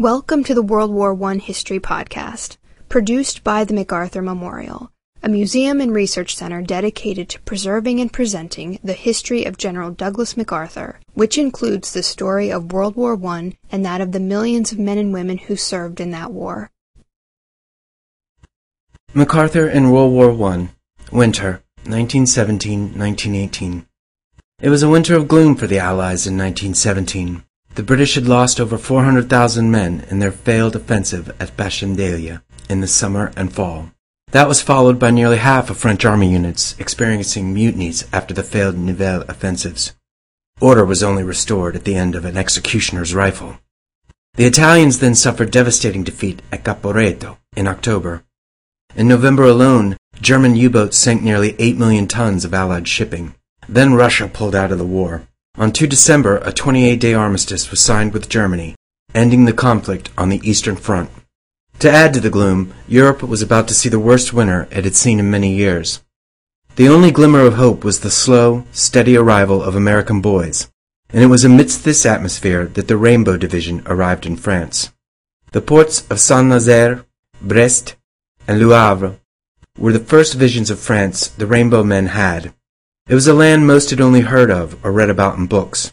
Welcome to the World War I History Podcast, produced by the MacArthur Memorial, a museum and research center dedicated to preserving and presenting the history of General Douglas MacArthur, which includes the story of World War I and that of the millions of men and women who served in that war. MacArthur in World War I, Winter, 1917-1918. It was a winter of gloom for the Allies in 1917. The British had lost over 400,000 men in their failed offensive at Passchendaele in the summer and fall. That was followed by nearly half of French army units experiencing mutinies after the failed Nivelle offensives. Order was only restored at the end of an executioner's rifle. The Italians then suffered devastating defeat at Caporetto in October. In November alone, German U-boats sank nearly 8 million tons of Allied shipping. Then Russia pulled out of the war. On 2 December, a 28-day armistice was signed with Germany, ending the conflict on the Eastern Front. To add to the gloom, Europe was about to see the worst winter it had seen in many years. The only glimmer of hope was the slow, steady arrival of American boys, and it was amidst this atmosphere that the Rainbow Division arrived in France. The ports of Saint-Nazaire, Brest, and Le Havre were the first visions of France the Rainbow men had, it was a land most had only heard of or read about in books.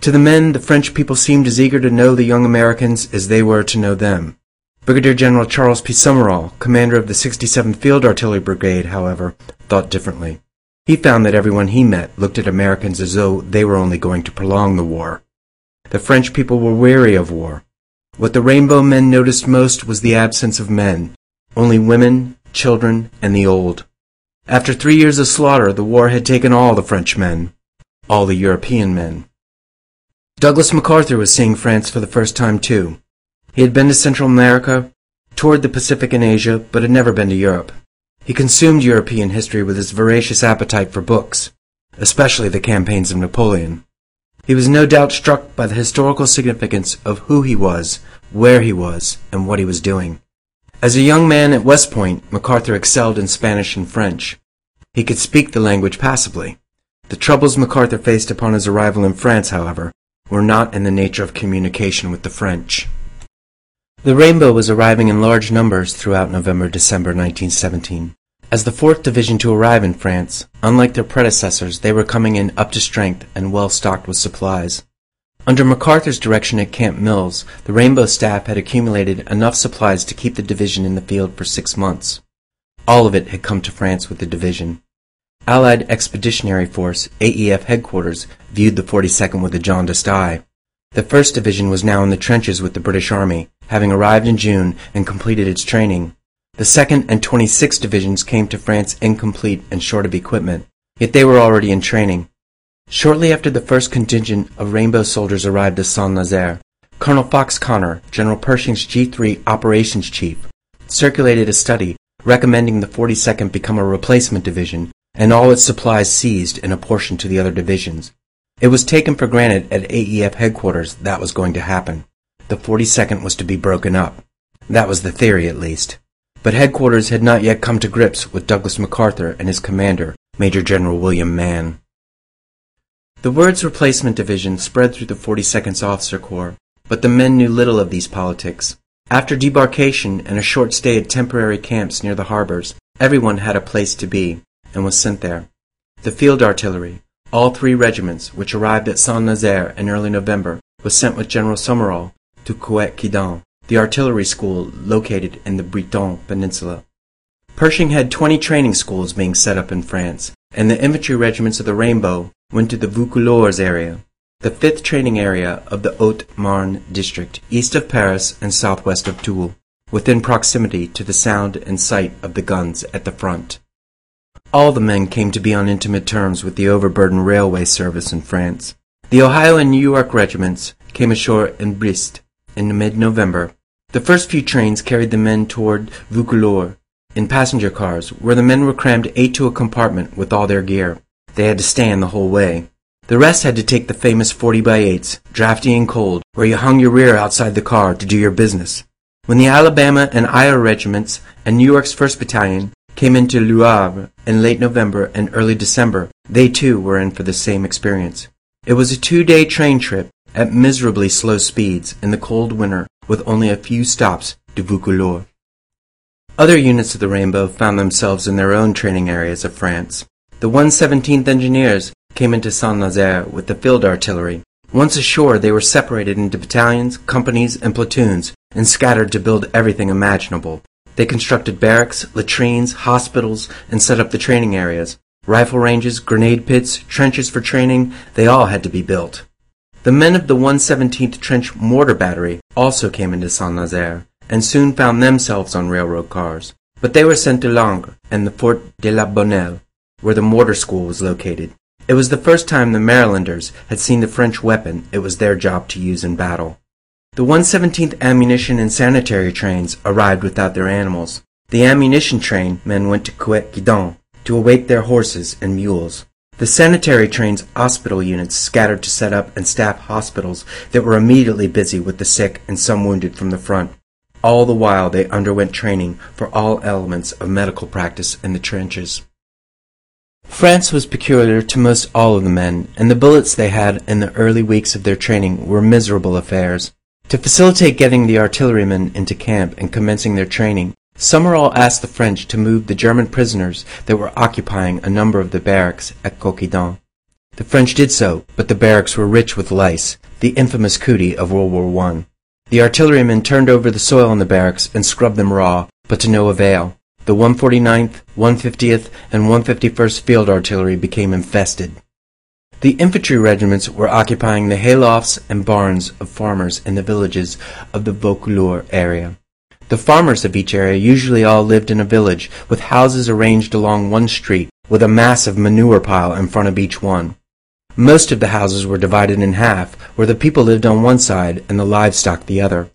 To the men, the French people seemed as eager to know the young Americans as they were to know them. Brigadier General Charles P. Summerall, commander of the 67th Field Artillery Brigade, however, thought differently. He found that everyone he met looked at Americans as though they were only going to prolong the war. The French people were weary of war. What the Rainbow men noticed most was the absence of men, only women, children, and the old. After three years of slaughter, the war had taken all the French men, all the European men. Douglas MacArthur was seeing France for the first time too. He had been to Central America, toured the Pacific and Asia, but had never been to Europe. He consumed European history with his voracious appetite for books, especially the campaigns of Napoleon. He was no doubt struck by the historical significance of who he was, where he was, and what he was doing. As a young man at West Point, MacArthur excelled in Spanish and French. He could speak the language passably. The troubles MacArthur faced upon his arrival in France, however, were not in the nature of communication with the French. The Rainbow was arriving in large numbers throughout November-December 1917. As the 4th Division to arrive in France, unlike their predecessors, they were coming in up to strength and well stocked with supplies. Under MacArthur's direction at Camp Mills, the Rainbow staff had accumulated enough supplies to keep the division in the field for six months. All of it had come to France with the division. Allied Expeditionary Force, AEF headquarters, viewed the 42nd with a jaundiced eye. The 1st Division was now in the trenches with the British Army, having arrived in June and completed its training. The 2nd and 26th Divisions came to France incomplete and short of equipment, yet they were already in training. Shortly after the first contingent of Rainbow soldiers arrived at Saint-Nazaire, Colonel Fox Conner, General Pershing's G3 operations chief, circulated a study recommending the 42nd become a replacement division and all its supplies seized and apportioned to the other divisions. It was taken for granted at AEF headquarters that was going to happen. The 42nd was to be broken up. That was the theory, at least. But headquarters had not yet come to grips with Douglas MacArthur and his commander, Major General William Mann. The words replacement division spread through the 42nd's officer corps, but the men knew little of these politics. After debarkation and a short stay at temporary camps near the harbors, everyone had a place to be, and was sent there. The field artillery, all three regiments, which arrived at Saint-Nazaire in early November, was sent with General Summerall to Coëtquidan, the artillery school located in the Breton Peninsula. Pershing had 20 training schools being set up in France, and the infantry regiments of the Rainbow went to the Vaucouleurs area, the fifth training area of the Haute-Marne district, east of Paris and southwest of Toul, within proximity to the sound and sight of the guns at the front. All the men came to be on intimate terms with the overburdened railway service in France. The Ohio and New York regiments came ashore in Brest in mid-November. The first few trains carried the men toward Vaucouleurs in passenger cars, where the men were crammed eight to a compartment with all their gear. They had to stand the whole way. The rest had to take the famous 40 by 8s, drafty and cold, where you hung your rear outside the car to do your business. When the Alabama and Iowa regiments and New York's 1st Battalion came into Le Havre in late November and early December, they too were in for the same experience. It was a two-day train trip at miserably slow speeds in the cold winter with only a few stops to Vaucouleurs. Other units of the Rainbow found themselves in their own training areas of France. The 117th Engineers came into Saint-Nazaire with the field artillery. Once ashore, they were separated into battalions, companies, and platoons, and scattered to build everything imaginable. They constructed barracks, latrines, hospitals, and set up the training areas. Rifle ranges, grenade pits, trenches for training, they all had to be built. The men of the 117th Trench Mortar Battery also came into Saint-Nazaire, and soon found themselves on railroad cars. But they were sent to Langres and the Fort de la Bonnelle, where the mortar school was located. It was the first time the Marylanders had seen the French weapon it was their job to use in battle. The 117th Ammunition and Sanitary trains arrived without their animals. The ammunition train men went to Coëtquidan to await their horses and mules. The sanitary train's hospital units scattered to set up and staff hospitals that were immediately busy with the sick and some wounded from the front. All the while they underwent training for all elements of medical practice in the trenches. France was peculiar to most all of the men, and the billets they had in the early weeks of their training were miserable affairs. To facilitate getting the artillerymen into camp and commencing their training, Summerall asked the French to move the German prisoners that were occupying a number of the barracks at Coëtquidan. The French did so, but the barracks were rich with lice, the infamous cootie of World War I. The artillerymen turned over the soil in the barracks and scrubbed them raw, but to no avail. The 149th, 150th, and 151st Field Artillery became infested. The infantry regiments were occupying the haylofts and barns of farmers in the villages of the Vaucouleurs area. The farmers of each area usually all lived in a village, with houses arranged along one street, with a massive manure pile in front of each one. Most of the houses were divided in half, where the people lived on one side and the livestock the other.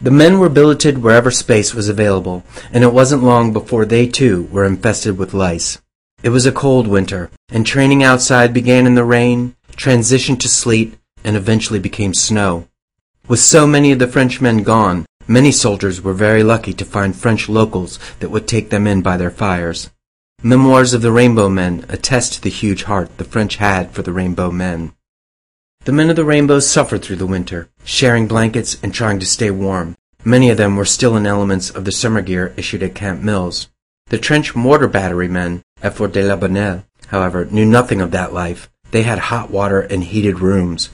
The men were billeted wherever space was available, and it wasn't long before they too were infested with lice. It was a cold winter, and training outside began in the rain, transitioned to sleet, and eventually became snow. With so many of the Frenchmen gone, many soldiers were very lucky to find French locals that would take them in by their fires. Memoirs of the Rainbow Men attest the huge heart the French had for the Rainbow Men. The men of the Rainbow suffered through the winter, sharing blankets and trying to stay warm. Many of them were still in elements of the summer gear issued at Camp Mills. The trench mortar battery men at Fort de la Bonnelle, however, knew nothing of that life. They had hot water and heated rooms.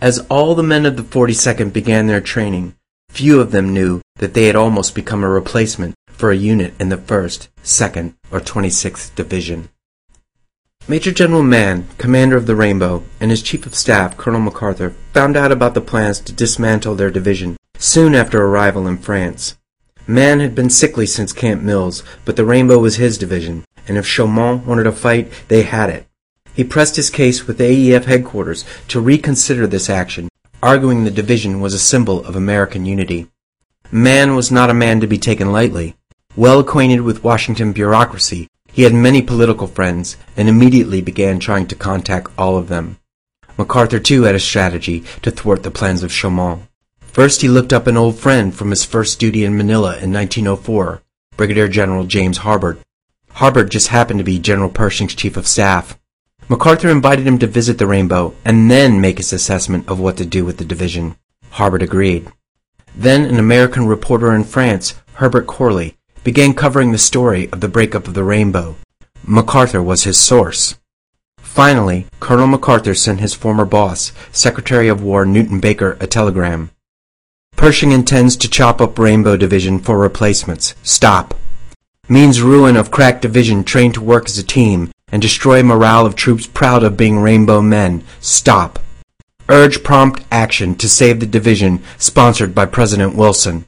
As all the men of the 42nd began their training, few of them knew that they had almost become a replacement for a unit in the 1st, 2nd, or 26th Division. Major General Mann, commander of the Rainbow, and his chief of staff, Colonel MacArthur, found out about the plans to dismantle their division soon after arrival in France. Mann had been sickly since Camp Mills, but the Rainbow was his division, and if Chaumont wanted a fight, they had it. He pressed his case with AEF headquarters to reconsider this action, arguing the division was a symbol of American unity. Mann was not a man to be taken lightly. Well acquainted with Washington bureaucracy, he had many political friends and immediately began trying to contact all of them. MacArthur too had a strategy to thwart the plans of Chaumont. First he looked up an old friend from his first duty in Manila in 1904, Brigadier General James Harbord. Harbord just happened to be General Pershing's chief of staff. MacArthur invited him to visit the Rainbow and then make his assessment of what to do with the division. Harbord agreed. Then an American reporter in France, Herbert Corey, began covering the story of the breakup of the Rainbow. MacArthur was his source. Finally, Colonel MacArthur sent his former boss, Secretary of War Newton Baker, a telegram. Pershing intends to chop up Rainbow Division for replacements. Stop. Means ruin of crack division trained to work as a team and destroy morale of troops proud of being Rainbow men. Stop. Urge prompt action to save the division sponsored by President Wilson.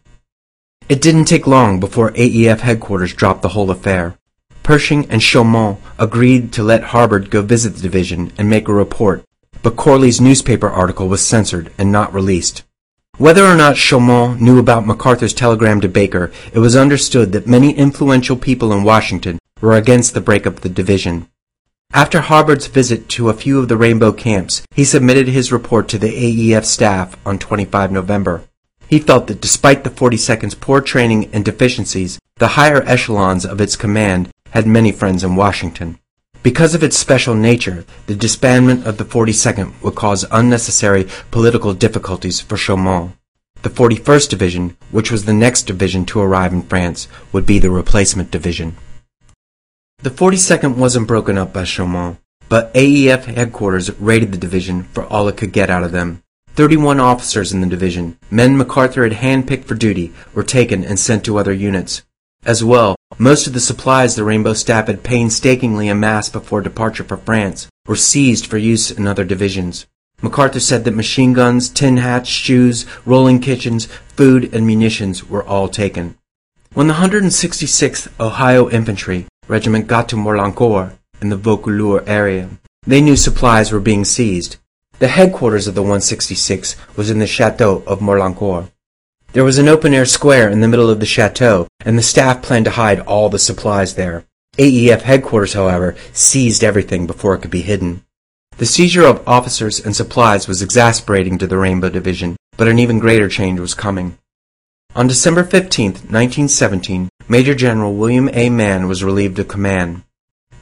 It didn't take long before AEF headquarters dropped the whole affair. Pershing and Chaumont agreed to let Harbord go visit the division and make a report, but Corey's newspaper article was censored and not released. Whether or not Chaumont knew about MacArthur's telegram to Baker, it was understood that many influential people in Washington were against the breakup of the division. After Harbord's visit to a few of the Rainbow camps, he submitted his report to the AEF staff on 25 November. He felt that despite the 42nd's poor training and deficiencies, the higher echelons of its command had many friends in Washington. Because of its special nature, the disbandment of the 42nd would cause unnecessary political difficulties for Chaumont. The 41st Division, which was the next division to arrive in France, would be the replacement division. The 42nd wasn't broken up by Chaumont, but AEF headquarters raided the division for all it could get out of them. 31 officers in the division, men MacArthur had handpicked for duty, were taken and sent to other units. As well, most of the supplies the Rainbow Staff had painstakingly amassed before departure for France were seized for use in other divisions. MacArthur said that machine guns, tin hats, shoes, rolling kitchens, food, and munitions were all taken. When the 166th Ohio Infantry Regiment got to Morlancourt in the Vaucouleurs area, they knew supplies were being seized. The headquarters of the 166 was in the chateau of Morlancourt. There was an open-air square in the middle of the chateau, and the staff planned to hide all the supplies there. AEF headquarters, however, seized everything before it could be hidden. The seizure of officers and supplies was exasperating to the Rainbow Division, but an even greater change was coming. On December 15, 1917, Major General William A. Mann was relieved of command.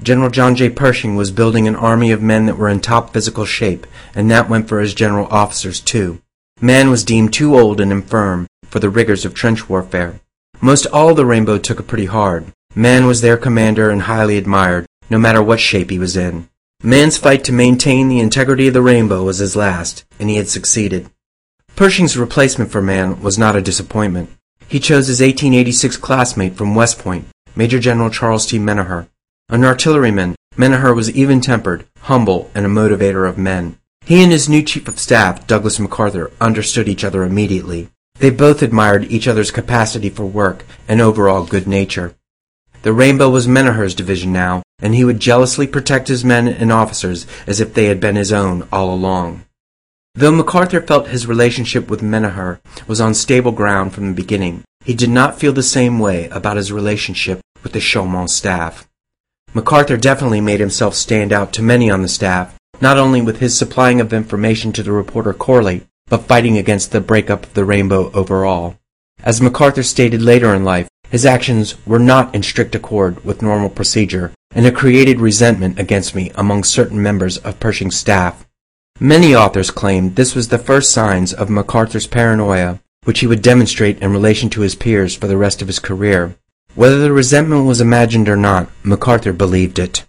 General John J. Pershing was building an army of men that were in top physical shape, and that went for his general officers too. Mann was deemed too old and infirm for the rigors of trench warfare. Most all the Rainbow took it pretty hard. Mann was their commander and highly admired, no matter what shape he was in. Mann's fight to maintain the integrity of the rainbow was his last, and he had succeeded. Pershing's replacement for Mann was not a disappointment. He chose his 1886 classmate from West Point, Major General Charles T. Menoher. An artilleryman, Menoher was even-tempered, humble, and a motivator of men. He and his new chief of staff, Douglas MacArthur, understood each other immediately. They both admired each other's capacity for work and overall good nature. The Rainbow was Menoher's division now, and he would jealously protect his men and officers as if they had been his own all along. Though MacArthur felt his relationship with Menoher was on stable ground from the beginning, he did not feel the same way about his relationship with the Chaumont staff. MacArthur definitely made himself stand out to many on the staff, not only with his supplying of information to the reporter Corey, but fighting against the breakup of the Rainbow overall. As MacArthur stated later in life, his actions were not in strict accord with normal procedure, and it created resentment against me among certain members of Pershing's staff. Many authors claimed this was the first signs of MacArthur's paranoia, which he would demonstrate in relation to his peers for the rest of his career. Whether the resentment was imagined or not, MacArthur believed it.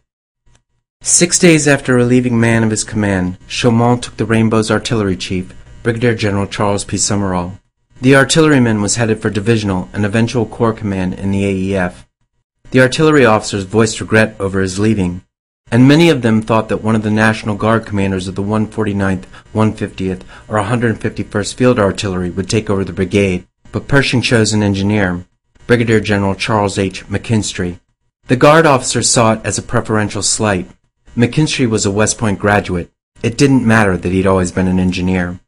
Six days after relieving Mann of his command, Chaumont took the Rainbow's artillery chief, Brigadier General Charles P. Summerall. The artilleryman was headed for divisional and eventual corps command in the AEF. The artillery officers voiced regret over his leaving, and many of them thought that one of the National Guard commanders of the 149th, 150th, or 151st Field Artillery would take over the brigade, but Pershing chose an engineer, Brigadier General Charles H. McKinstry. The Guard officer saw it as a preferential slight. McKinstry was a West Point graduate. It didn't matter that he'd always been an engineer.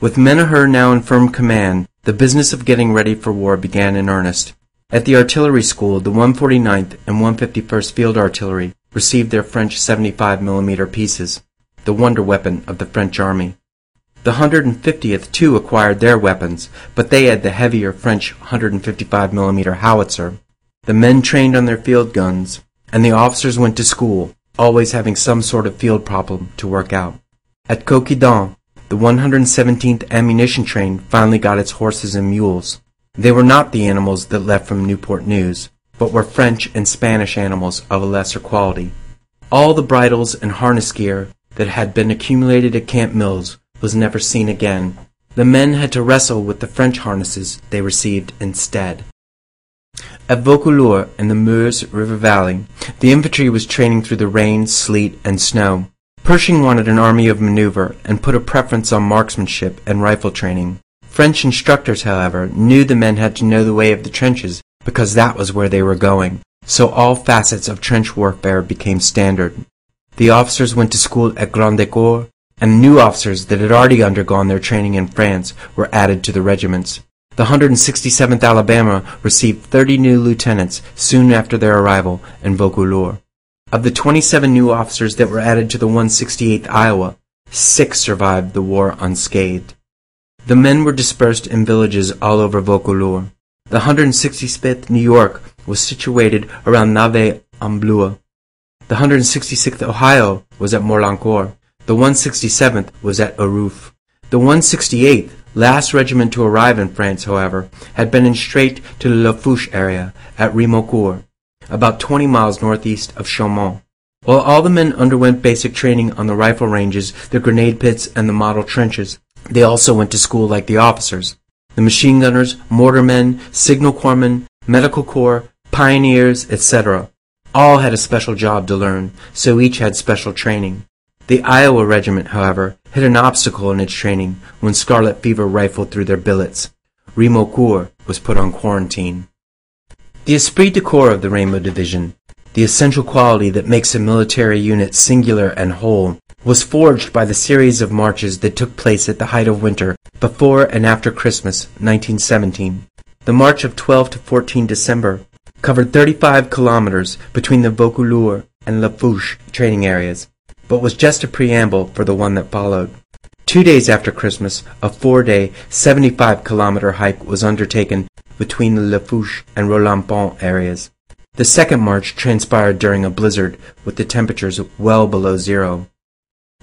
With Menoher now in firm command, the business of getting ready for war began in earnest. At the artillery school, the 149th and 151st Field Artillery received their French 75 mm pieces, the wonder weapon of the French army. The 150th too acquired their weapons, but they had the heavier French 155 mm howitzer. The men trained on their field guns, and the officers went to school, always having some sort of field problem to work out. At Coëtquidan, the 117th ammunition train finally got its horses and mules. They were not the animals that left from Newport News, but were French and Spanish animals of a lesser quality. All the bridles and harness gear that had been accumulated at Camp Mills was never seen again. The men had to wrestle with the French harnesses they received instead. At Vaucouleurs in the Meuse River Valley, the infantry was training through the rain, sleet, and snow. Pershing wanted an army of maneuver and put a preference on marksmanship and rifle training. French instructors, however, knew the men had to know the way of the trenches because that was where they were going, so all facets of trench warfare became standard. The officers went to school at Gondrecourt, and new officers that had already undergone their training in France were added to the regiments. The 167th Alabama received 30 new lieutenants soon after their arrival in Vaucouleurs. Of the 27 new officers that were added to the 168th Iowa, six survived the war unscathed. The men were dispersed in villages all over Vaucouleurs. The 165th New York was situated around Naives-en-Blois. The 166th Ohio was at Morlancourt. The 167th was at Arouf. The 168th last regiment to arrive in France, however, had been in straight to the Lafourche area at Rimeaucourt, about 20 miles northeast of Chaumont. While all the men underwent basic training on the rifle ranges, the grenade pits, and the model trenches, they also went to school like the officers. The machine gunners, mortarmen, signal corpsmen, medical corps, pioneers, etc. All had a special job to learn, so each had special training. The Iowa Regiment, however, hit an obstacle in its training when scarlet fever rifled through their billets. Rimeaucourt was put on quarantine. The esprit de corps of the Rainbow Division, the essential quality that makes a military unit singular and whole, was forged by the series of marches that took place at the height of winter, before and after Christmas, 1917. The march of 12 to 14 December covered 35 kilometers between the Vaucouleurs and Lafourche training areas, but was just a preamble for the one that followed. Two days after Christmas, a four-day, 75-kilometer hike was undertaken between the Lafourche and Rolampont areas. The second march transpired during a blizzard, with the temperatures well below zero.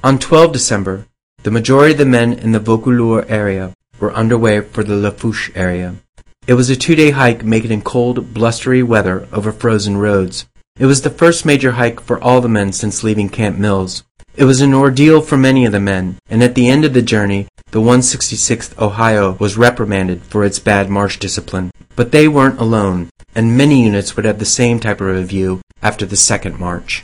On 12 December, the majority of the men in the Vaucouleurs area were underway for the Lafourche area. It was a two-day hike making in cold, blustery weather over frozen roads. It was the first major hike for all the men since leaving Camp Mills. It was an ordeal for many of the men, and at the end of the journey, the 166th Ohio was reprimanded for its bad march discipline. But they weren't alone, and many units would have the same type of review after the second march.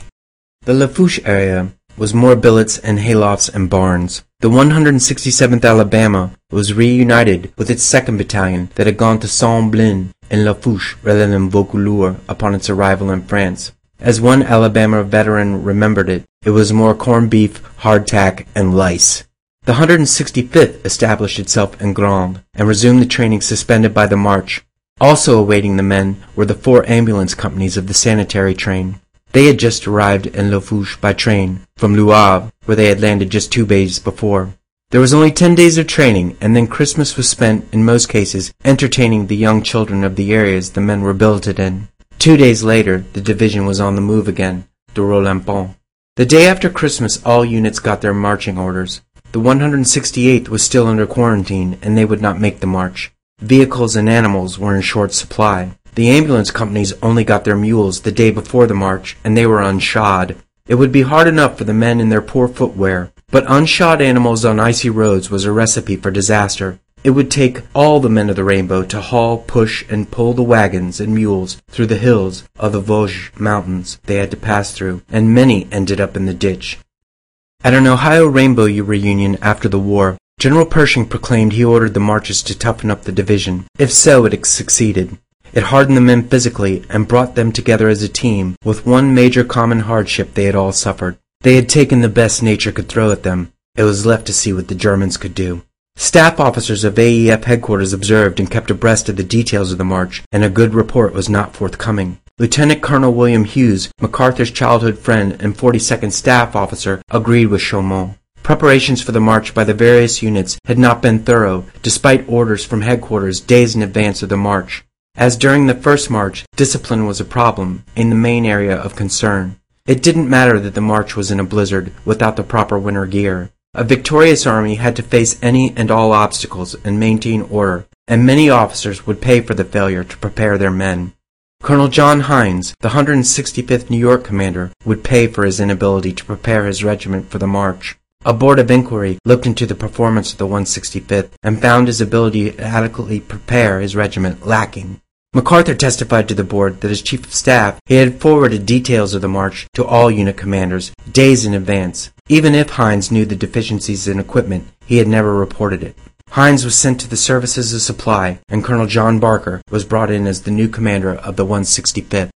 The Lafourche area was more billets and haylofts and barns. The 167th Alabama was reunited with its 2nd Battalion that had gone to Saint-Blin and Lafourche rather than Vaucouleurs upon its arrival in France. As one Alabama veteran remembered it, it was more corned beef, hardtack, and lice. The 165th established itself in Grande and resumed the training suspended by the march. Also awaiting the men were the four ambulance companies of the sanitary train. They had just arrived in Lafourche by train from Havre, where they had landed just two days before. There was only ten days of training, and then Christmas was spent, in most cases, entertaining the young children of the areas the men were billeted in. Two days later, the division was on the move again, to Rolampont. The day after Christmas, all units got their marching orders. The 168th was still under quarantine, and they would not make the march. Vehicles and animals were in short supply. The ambulance companies only got their mules the day before the march, and they were unshod. It would be hard enough for the men in their poor footwear, but unshod animals on icy roads was a recipe for disaster. It would take all the men of the rainbow to haul, push, and pull the wagons and mules through the hills of the Vosges mountains they had to pass through, and many ended up in the ditch. At an Ohio Rainbow reunion after the war, General Pershing proclaimed he ordered the marches to toughen up the division. If so, it succeeded. It hardened the men physically and brought them together as a team with one major common hardship they had all suffered. They had taken the best nature could throw at them. It was left to see what the Germans could do. Staff officers of AEF headquarters observed and kept abreast of the details of the march, and a good report was not forthcoming. Lieutenant Colonel William Hughes, MacArthur's childhood friend and 42nd Staff Officer, agreed with Chaumont. Preparations for the march by the various units had not been thorough, despite orders from headquarters days in advance of the march. As during the first march, discipline was a problem, in the main area of concern. It didn't matter that the march was in a blizzard, without the proper winter gear. A victorious army had to face any and all obstacles and maintain order, and many officers would pay for the failure to prepare their men. Colonel John Hines, the 165th New York commander, would pay for his inability to prepare his regiment for the march. A board of inquiry looked into the performance of the 165th and found his ability to adequately prepare his regiment lacking. MacArthur testified to the board that as chief of staff, he had forwarded details of the march to all unit commanders days in advance. Even if Hines knew the deficiencies in equipment, he had never reported it. Hines was sent to the services of supply, and Colonel John Barker was brought in as the new commander of the 165th.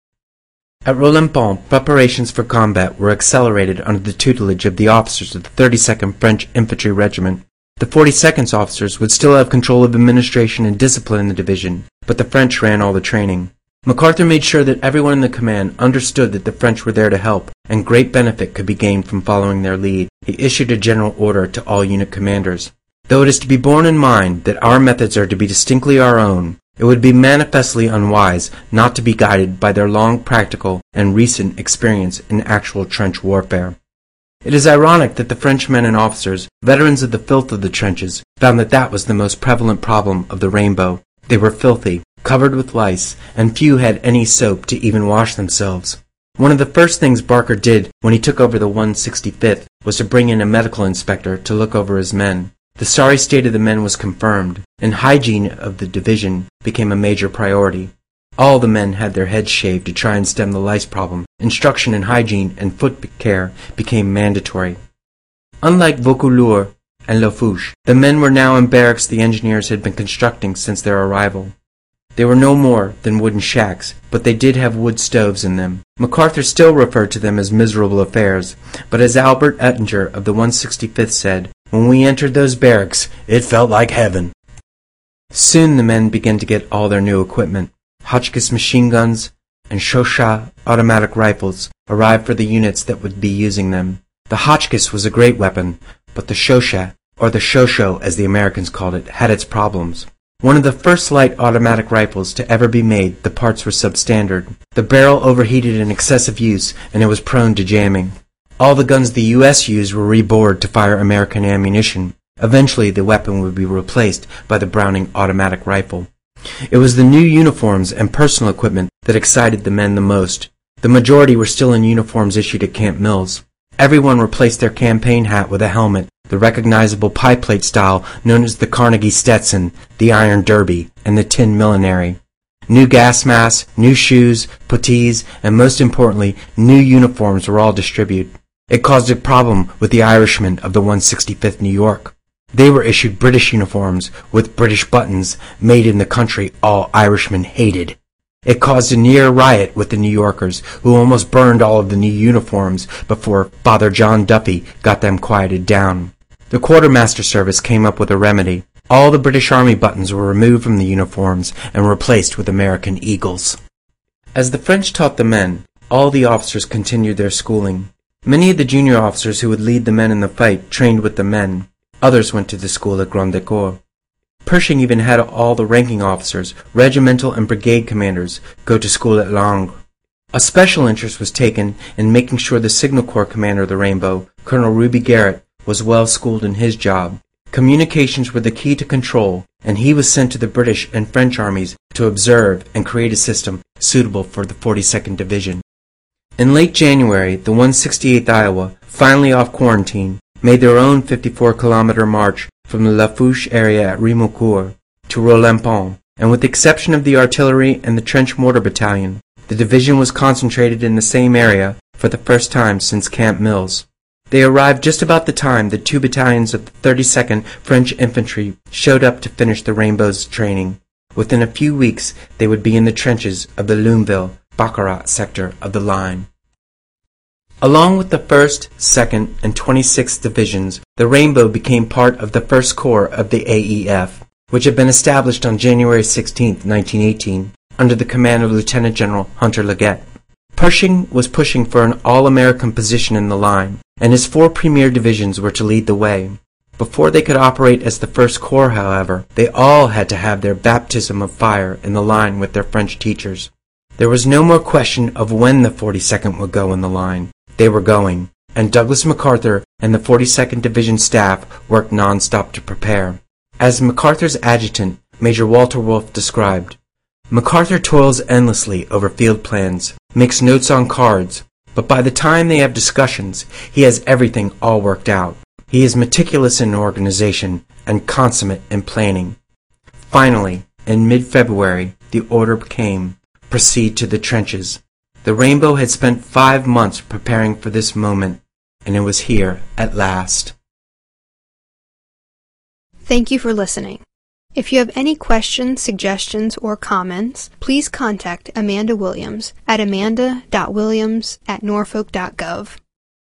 At Rolampont, preparations for combat were accelerated under the tutelage of the officers of the 32nd French Infantry Regiment. The 42nd's officers would still have control of administration and discipline in the division, but the French ran all the training. MacArthur made sure that everyone in the command understood that the French were there to help, and great benefit could be gained from following their lead. He issued a general order to all unit commanders. Though it is to be borne in mind that our methods are to be distinctly our own, it would be manifestly unwise not to be guided by their long practical and recent experience in actual trench warfare. It is ironic that the Frenchmen and officers, veterans of the filth of the trenches, found that that was the most prevalent problem of the rainbow. They were filthy, covered with lice, and few had any soap to even wash themselves. One of the first things Barker did when he took over the 165th was to bring in a medical inspector to look over his men. The sorry state of the men was confirmed, and hygiene of the division became a major priority. All the men had their heads shaved to try and stem the lice problem. Instruction in hygiene and foot care became mandatory. Unlike Vaucouleurs and Lafourche, the men were now in barracks the engineers had been constructing since their arrival. They were no more than wooden shacks, but they did have wood stoves in them. MacArthur still referred to them as miserable affairs, but as Albert Ettinger of the 165th said, when we entered those barracks, it felt like heaven. Soon the men began to get all their new equipment. Hotchkiss machine guns and Chauchat automatic rifles arrived for the units that would be using them. The Hotchkiss was a great weapon, but the Chauchat, or the Shosho as the Americans called it, had its problems. One of the first light automatic rifles to ever be made, the parts were substandard. The barrel overheated in excessive use, and it was prone to jamming. All the guns the U.S. used were rebored to fire American ammunition. Eventually, the weapon would be replaced by the Browning automatic rifle. It was the new uniforms and personal equipment that excited the men the most. The majority were still in uniforms issued at Camp Mills. Everyone replaced their campaign hat with a helmet, the recognizable pie plate style known as the Carnegie Stetson, the Iron Derby, and the Tin Millinery. New gas masks, new shoes, puttees, and most importantly, new uniforms were all distributed. It caused a problem with the Irishmen of the 165th New York. They were issued British uniforms with British buttons made in the country all Irishmen hated. It caused a near riot with the New Yorkers, who almost burned all of the new uniforms before Father John Duffy got them quieted down. The quartermaster service came up with a remedy. All the British Army buttons were removed from the uniforms and replaced with American eagles. As the French taught the men, all the officers continued their schooling. Many of the junior officers who would lead the men in the fight trained with the men. Others went to the school at Gondrecourt. Pershing even had all the ranking officers, regimental and brigade commanders, go to school at Langres. A special interest was taken in making sure the Signal Corps commander of the Rainbow, Colonel Ruby Garrett, was well schooled in his job. Communications were the key to control, and he was sent to the British and French armies to observe and create a system suitable for the 42nd Division. In late January, the 168th Iowa, finally off quarantine, made their own 54 kilometer march from the Lafourche area at Rimeaucourt to Rolampont, and with the exception of the artillery and the trench mortar battalion, the division was concentrated in the same area for the first time since Camp Mills. They arrived just about the time that two battalions of the 32nd French Infantry showed up to finish the Rainbow's training. Within a few weeks, they would be in the trenches of the Lunéville, Baccarat sector of the line. Along with the 1st, 2nd, and 26th Divisions, the Rainbow became part of the 1st Corps of the AEF, which had been established on January 16, 1918, under the command of Lieutenant General Hunter Liggett. Pershing was pushing for an all-American position in the line, and his four premier divisions were to lead the way. Before they could operate as the First Corps, however, they all had to have their baptism of fire in the line with their French teachers. There was no more question of when the 42nd would go in the line. They were going, and Douglas MacArthur and the 42nd Division staff worked non-stop to prepare. As MacArthur's adjutant, Major Walter Wolfe described, MacArthur toils endlessly over field plans, makes notes on cards, but by the time they have discussions, he has everything all worked out. He is meticulous in organization and consummate in planning. Finally, in mid-February, the order came, proceed to the trenches. The Rainbow had spent five months preparing for this moment, and it was here at last. Thank you for listening. If you have any questions, suggestions, or comments, please contact Amanda Williams at amanda.williams at norfolk.gov.